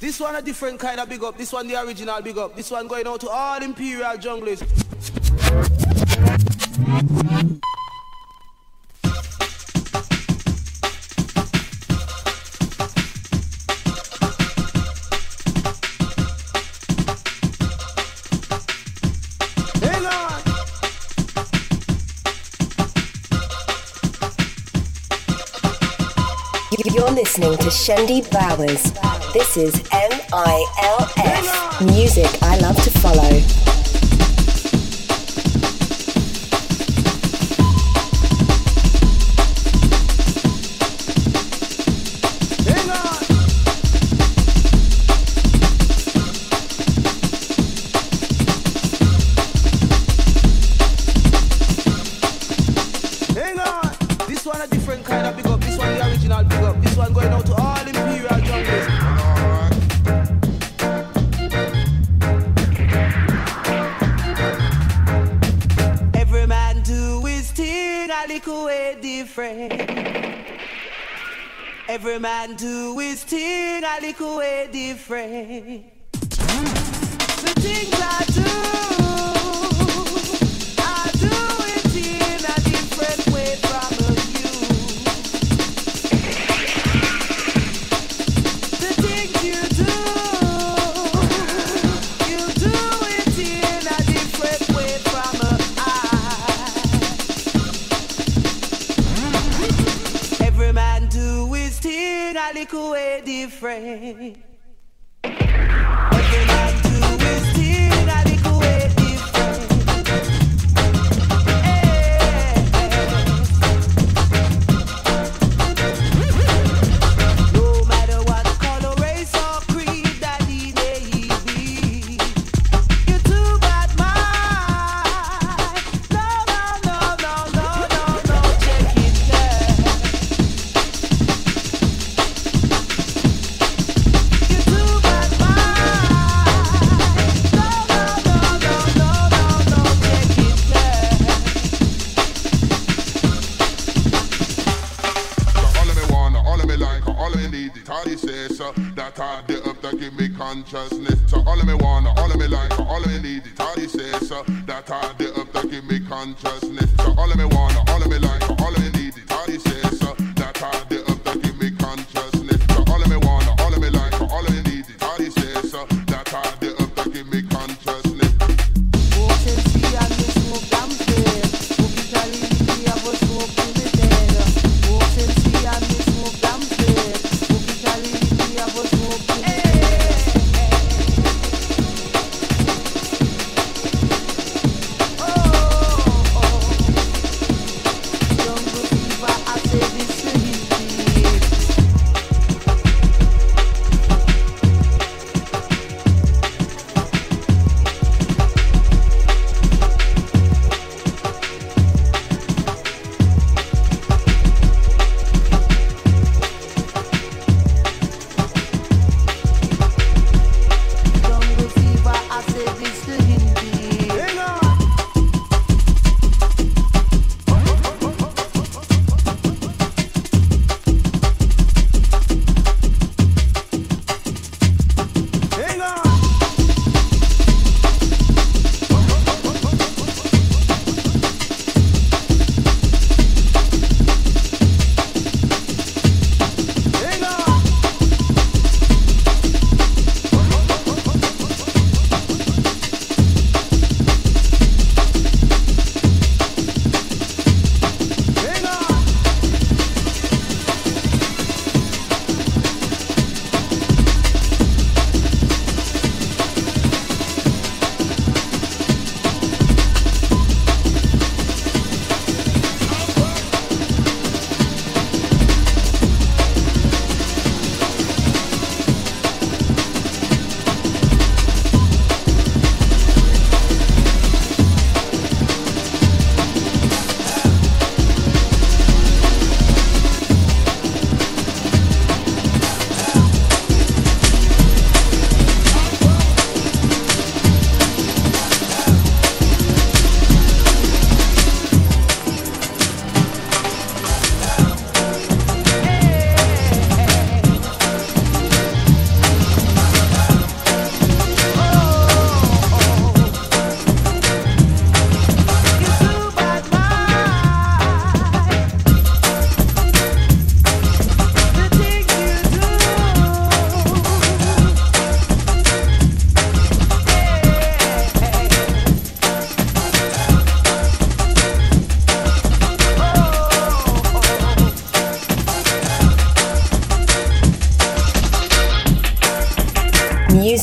This one a different kind of big up. This one the original big up. This one going out to all imperial junglers. You're listening to Shendi Bowers. This is M-I-L-F. Music I love to follow. Man do his thing a little way different. The things I do.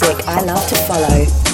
Music I love to follow.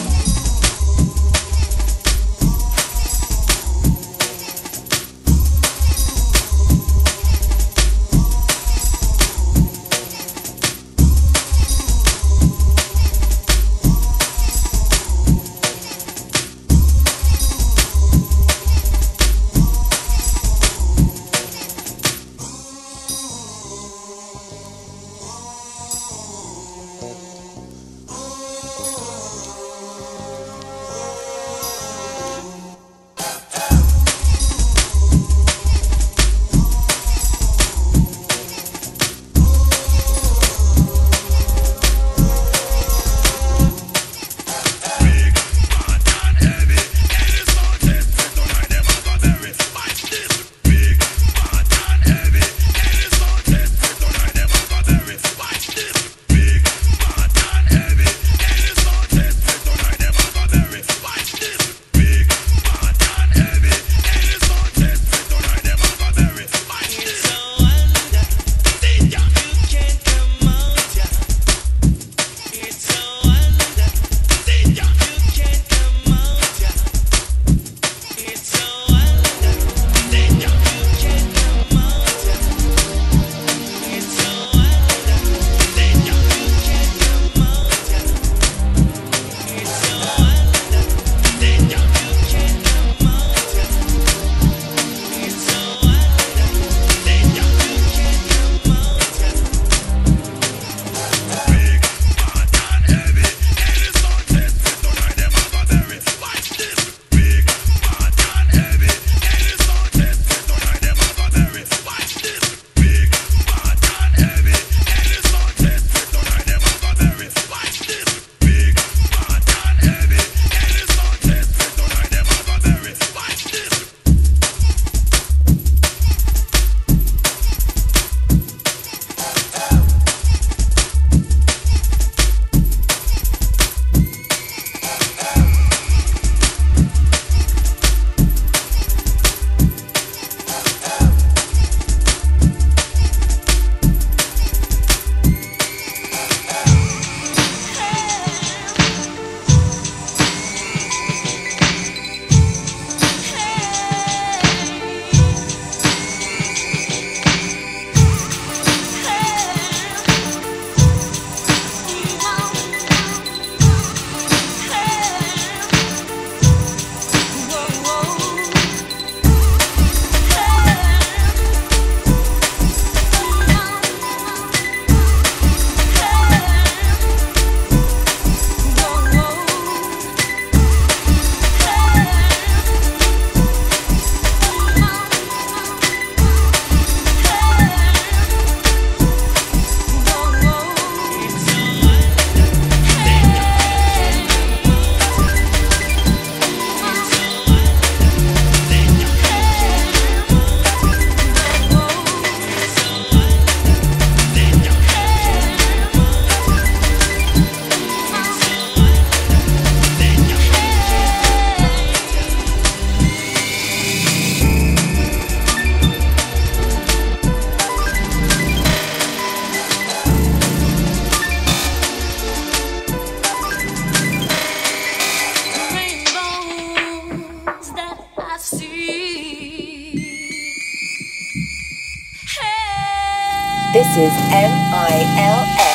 This is M-I-L-F.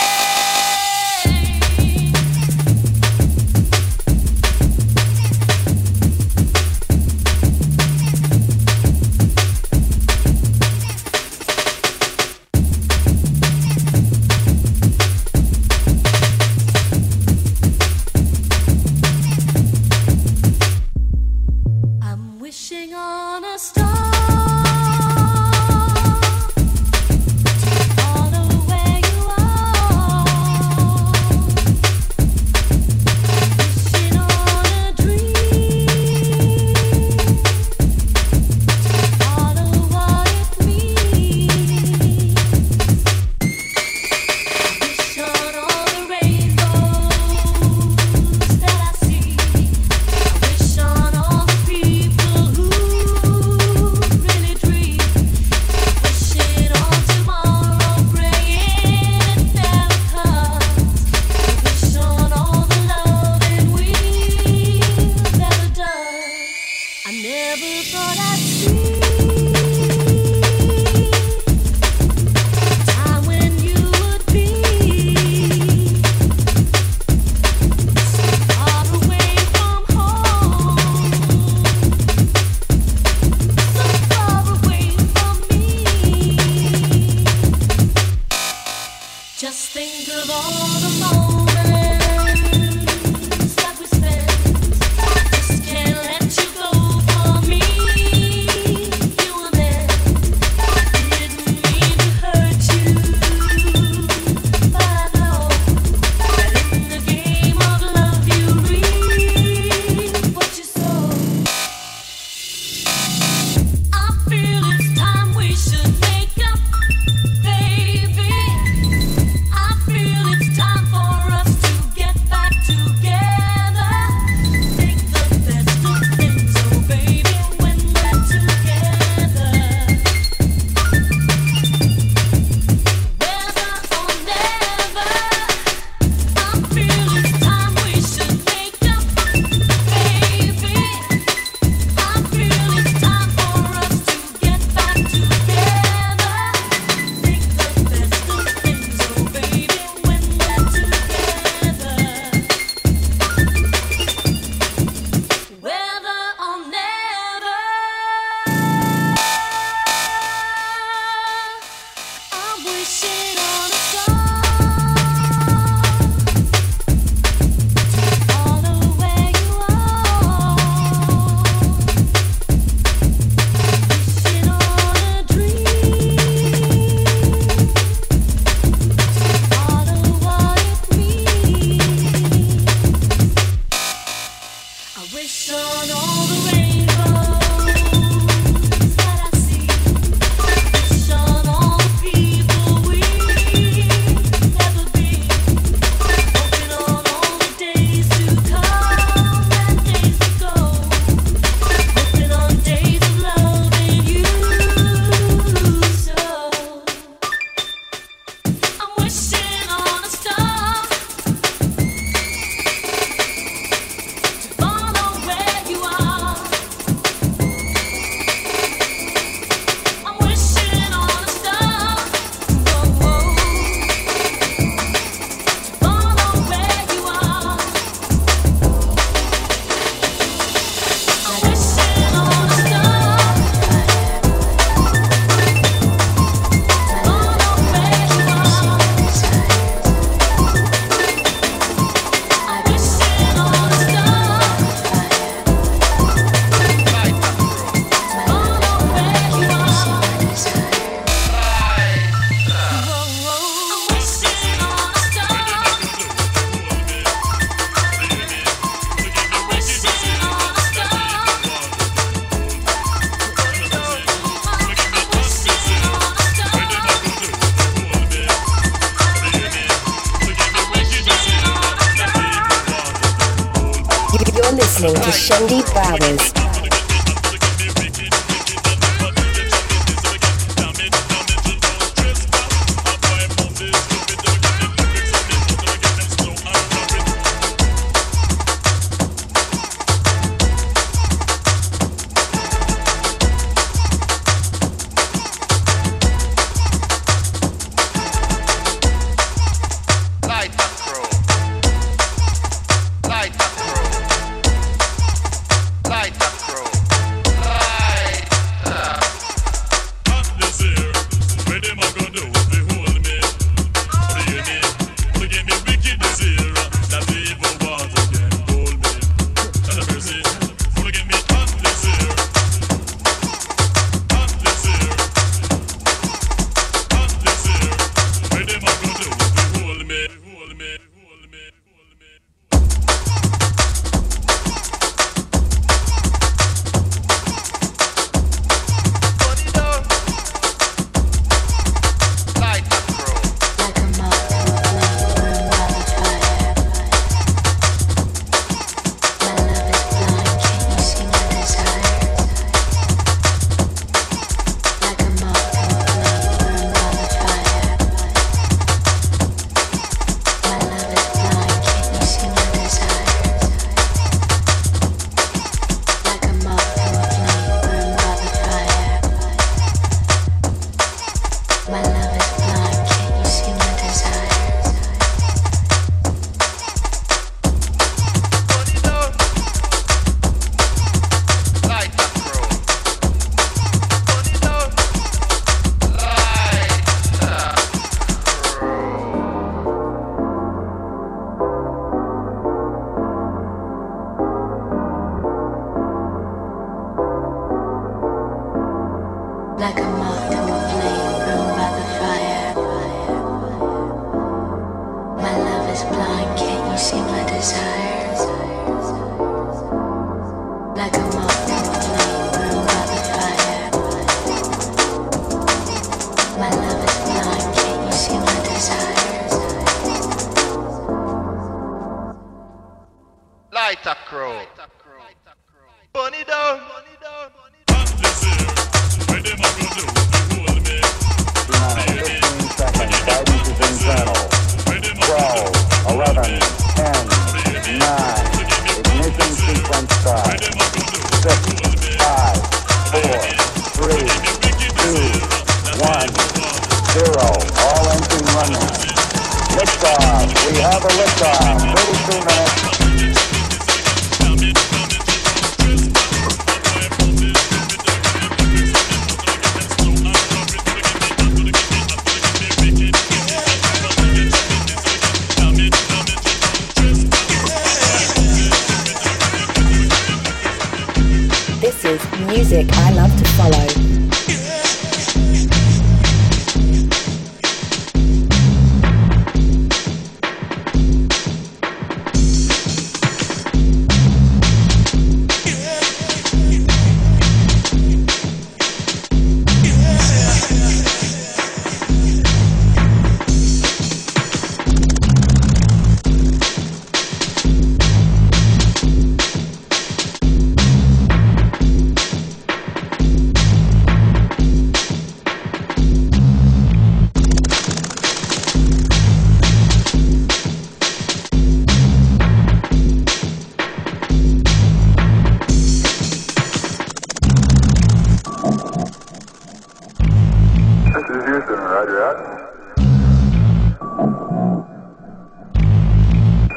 that.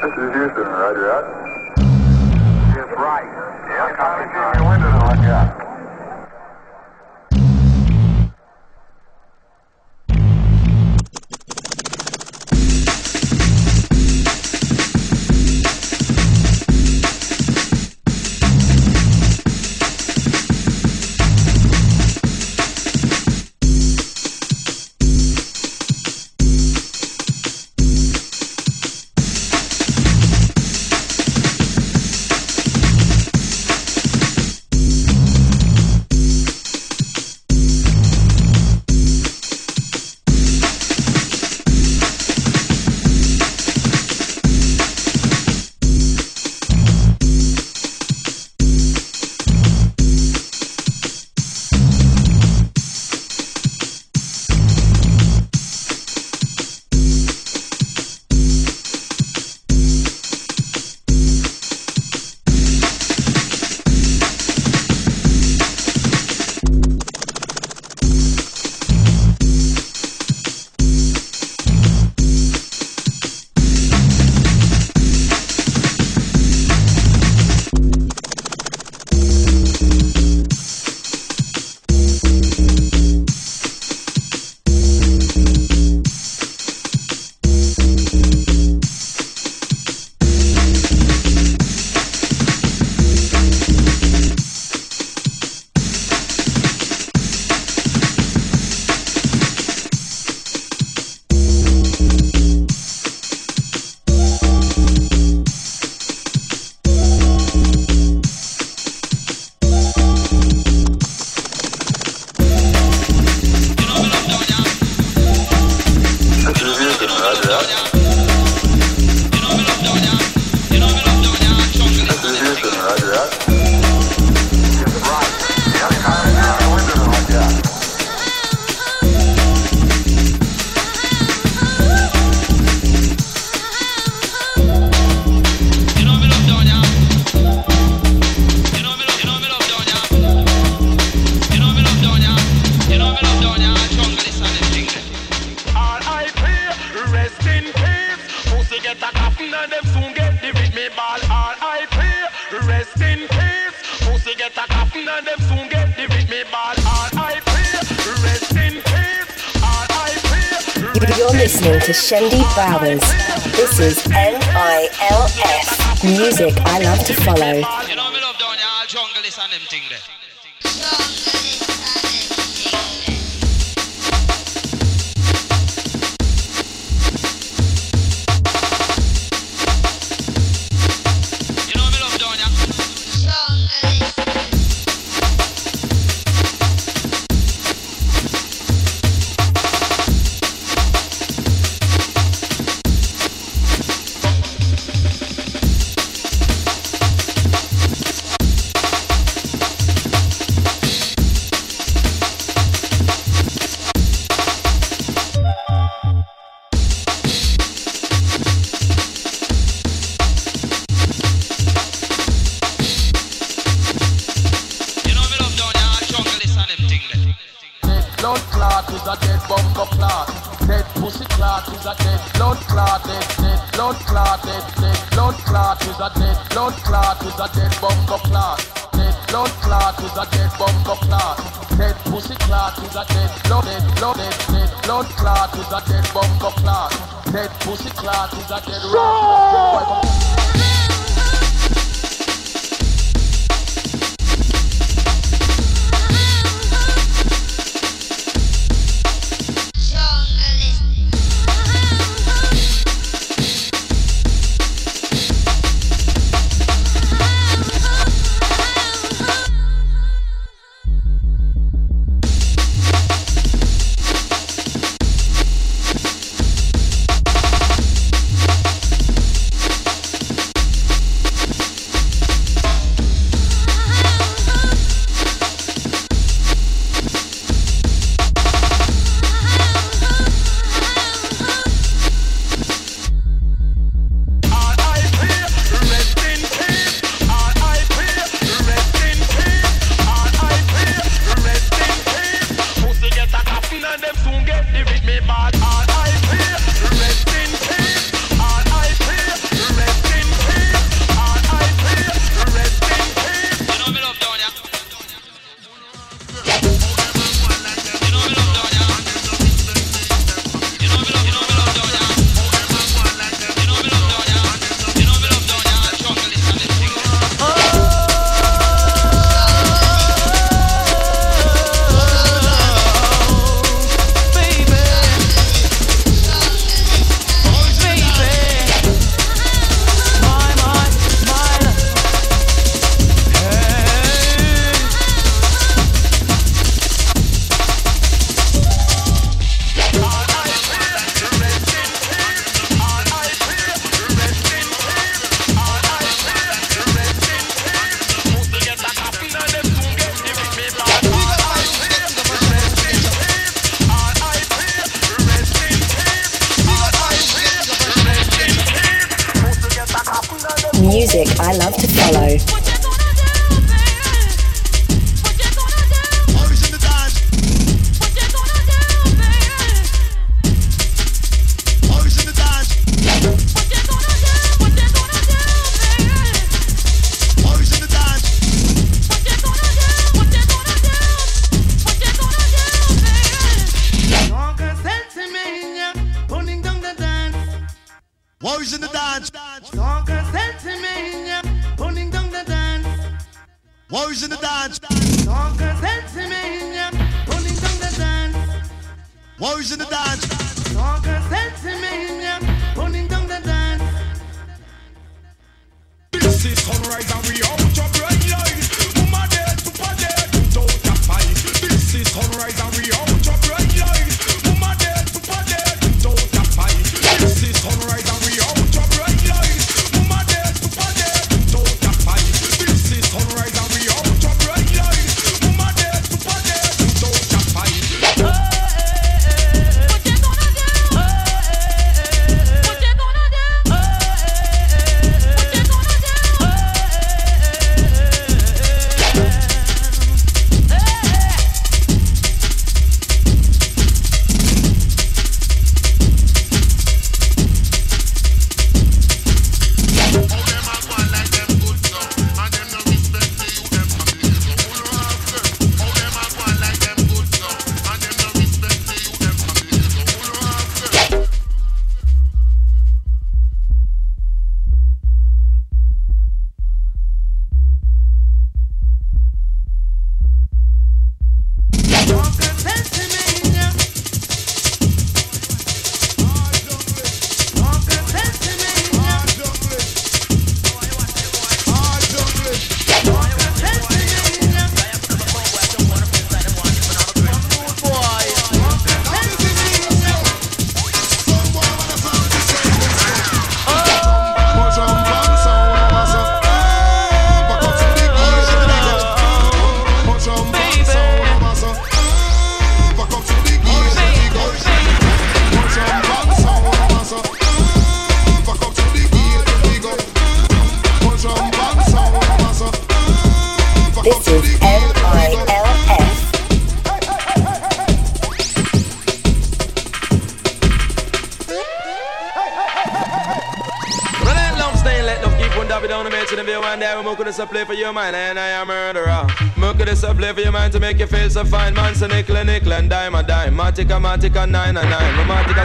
This is Houston, roger that. It's right. Yeah, copy, flowers. clot is a dead bunker clot. Dead pussy clot is a dead blood clot. Dead, dead blood clot. Dead, dead blood clot is a dead blood clot is a dead bunker clot. Dead blood clot is a dead bunker clot. Dead pussy clot is a dead blood. Dead blood. Dead, dead blood clot is a dead bunker clot. Dead pussy clot is a dead.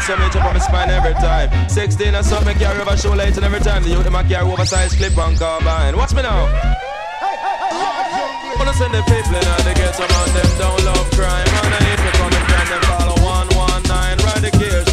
see me chip on my spine every time. 16 or something, carry over show and every time. The youth, them, I carry oversized clip on carbine. Watch me now. Wanna send the people in the ghetto, man, them don't love crime. Man, and if you come and them follow 119, ride the radicate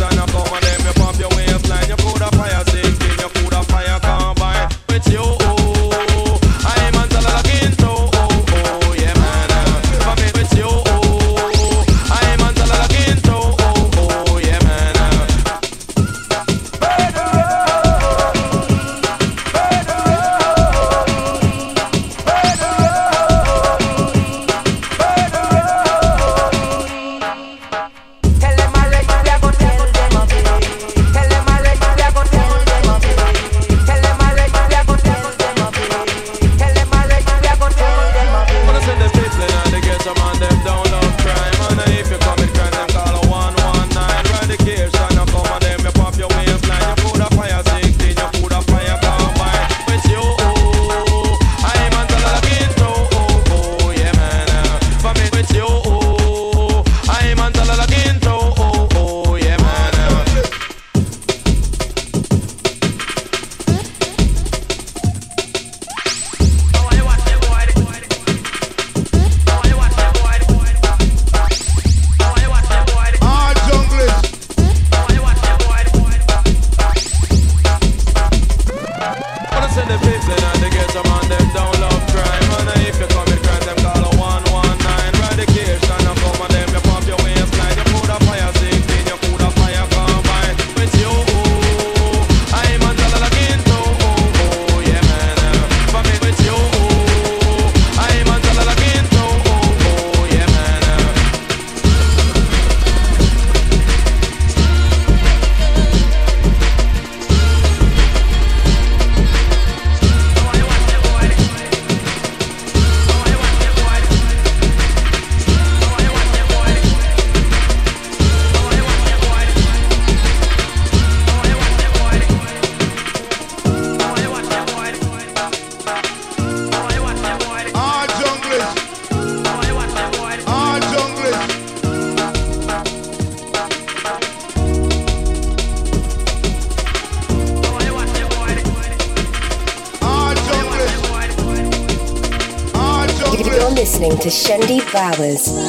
flowers.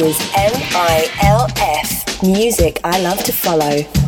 Is M-I-L-F. Music I love to follow.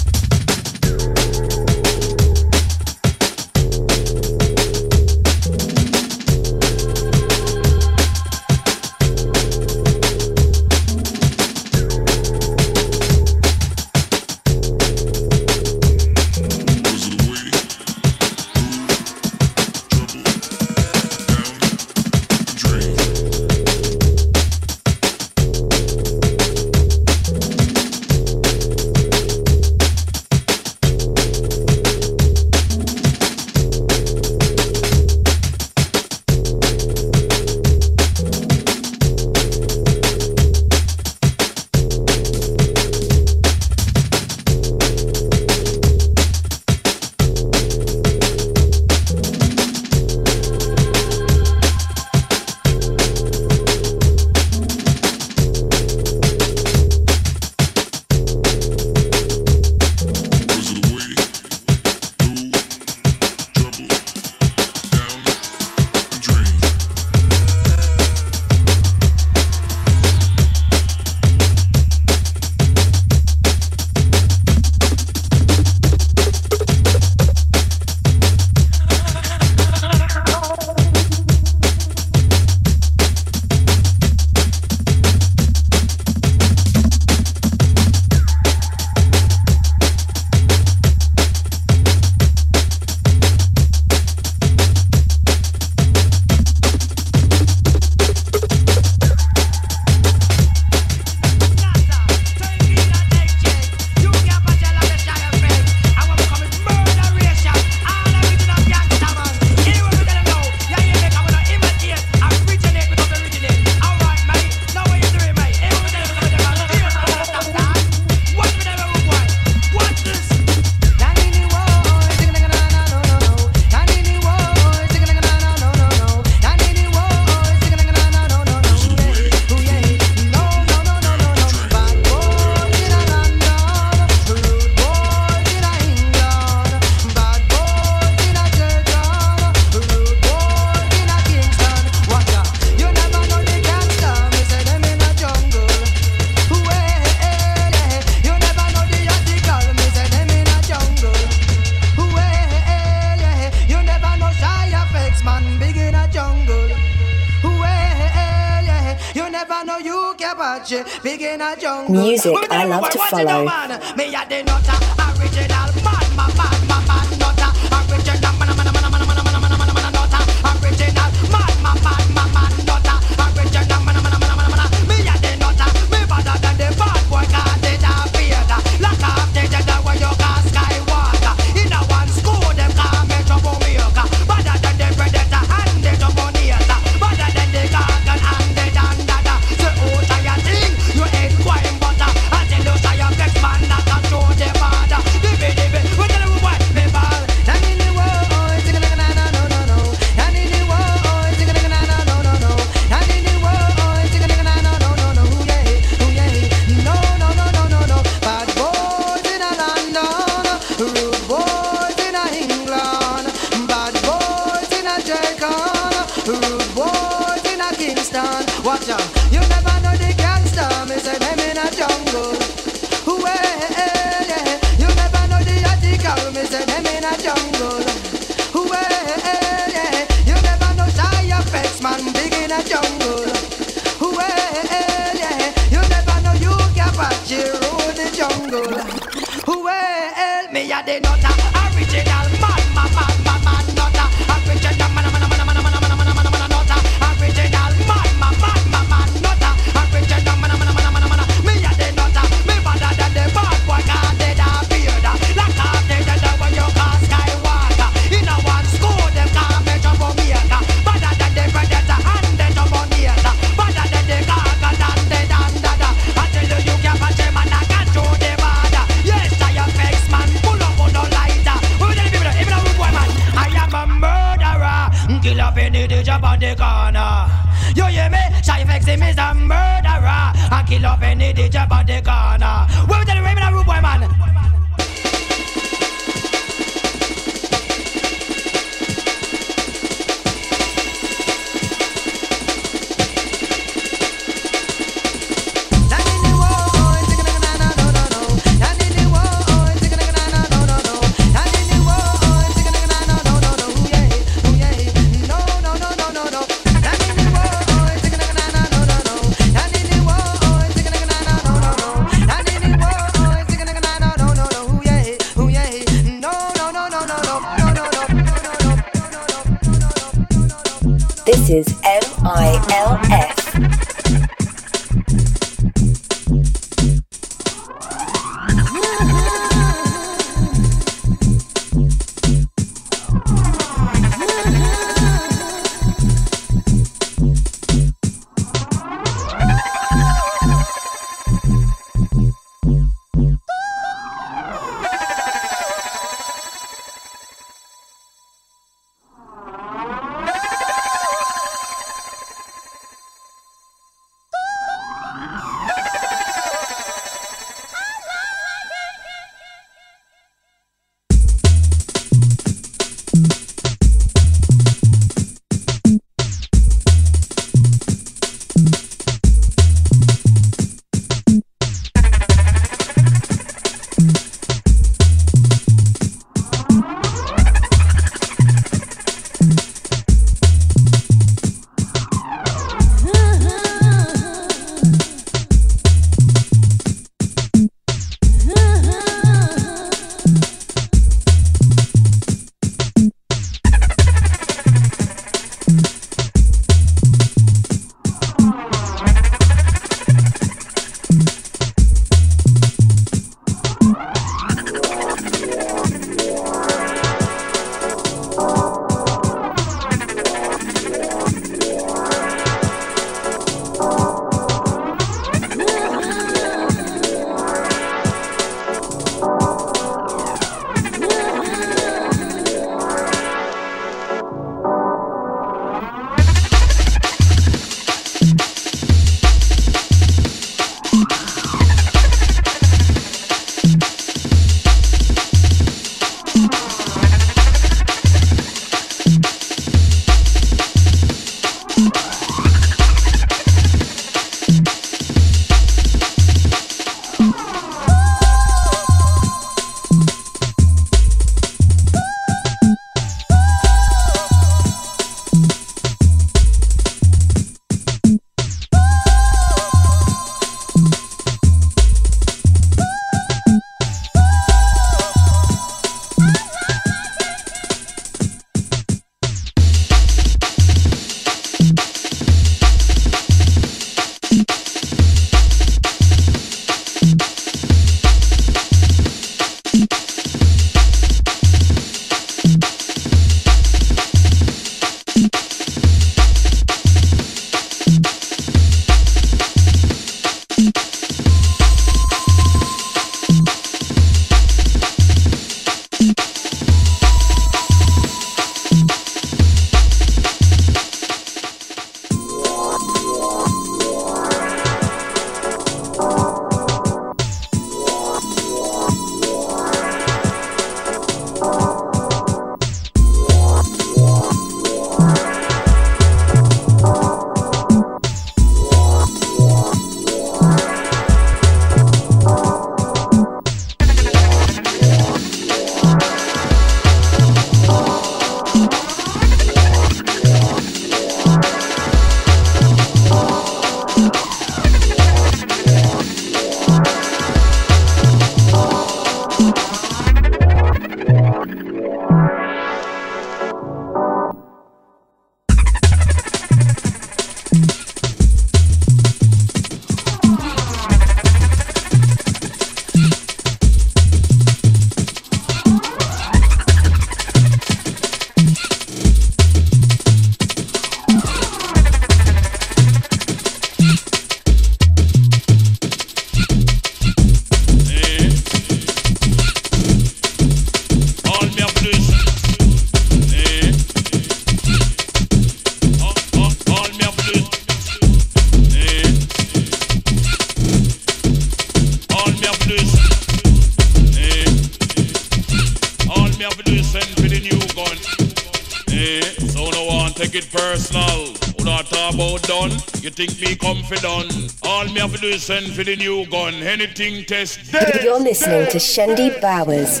done. All me have to do is send for the new gun. Anything test. Dead, You're listening dead. to Shendi Bowers.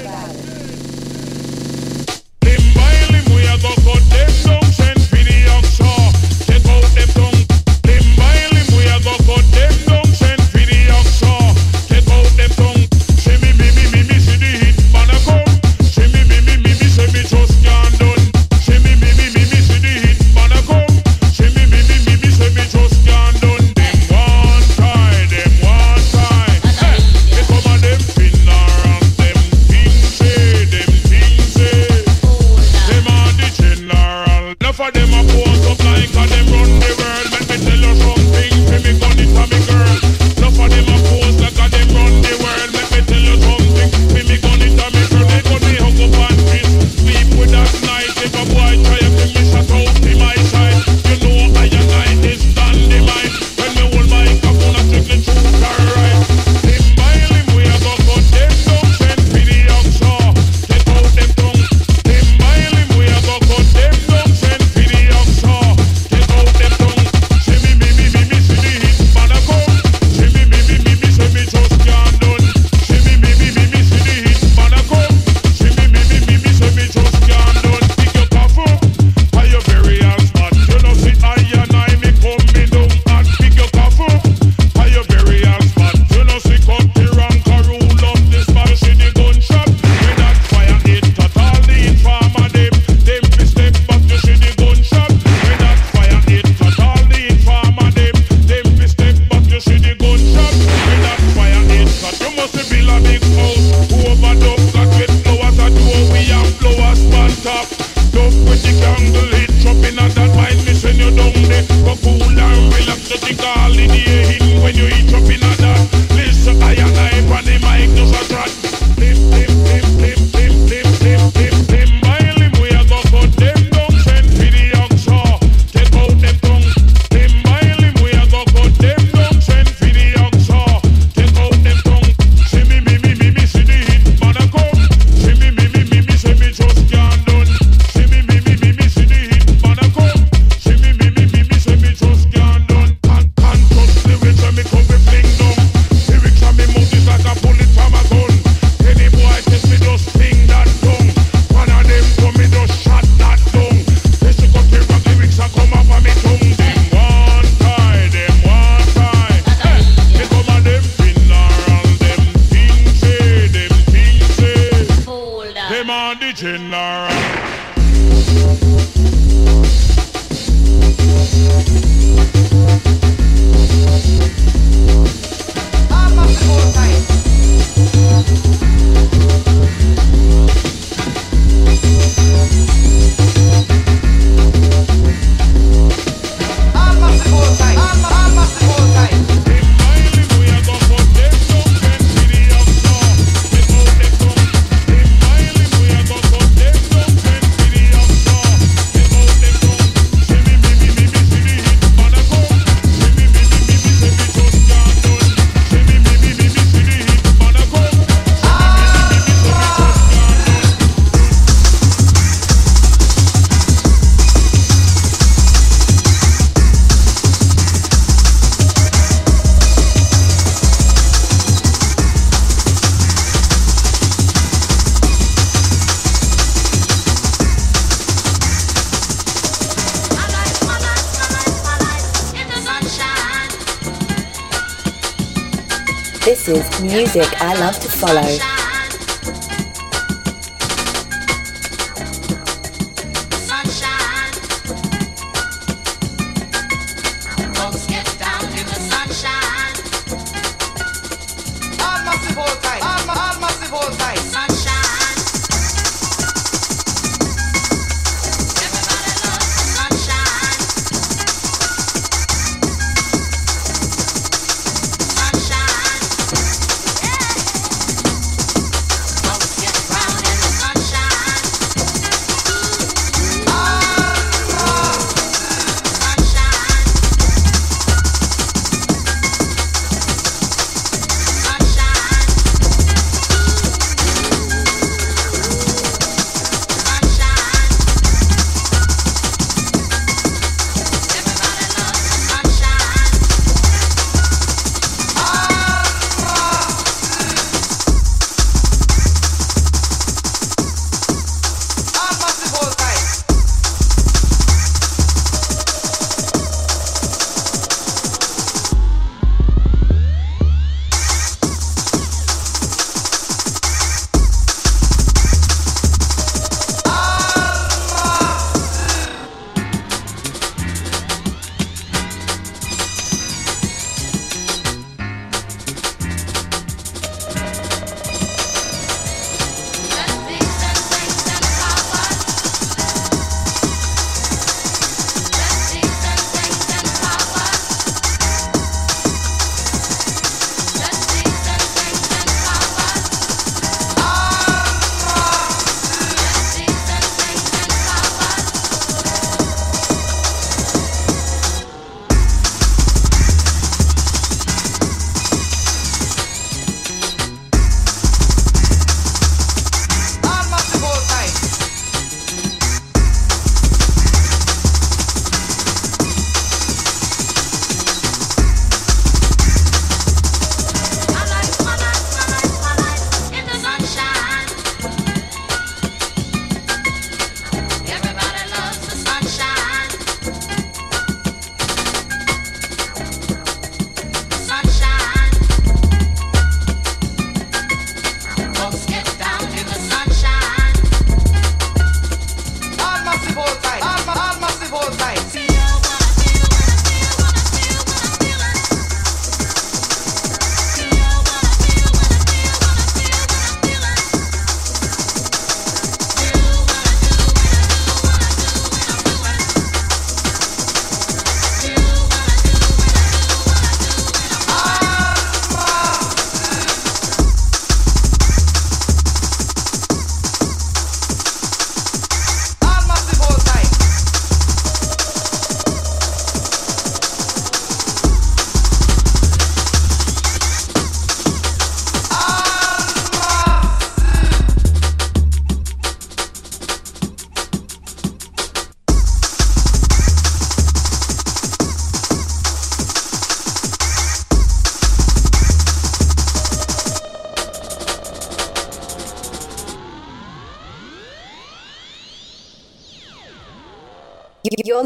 再来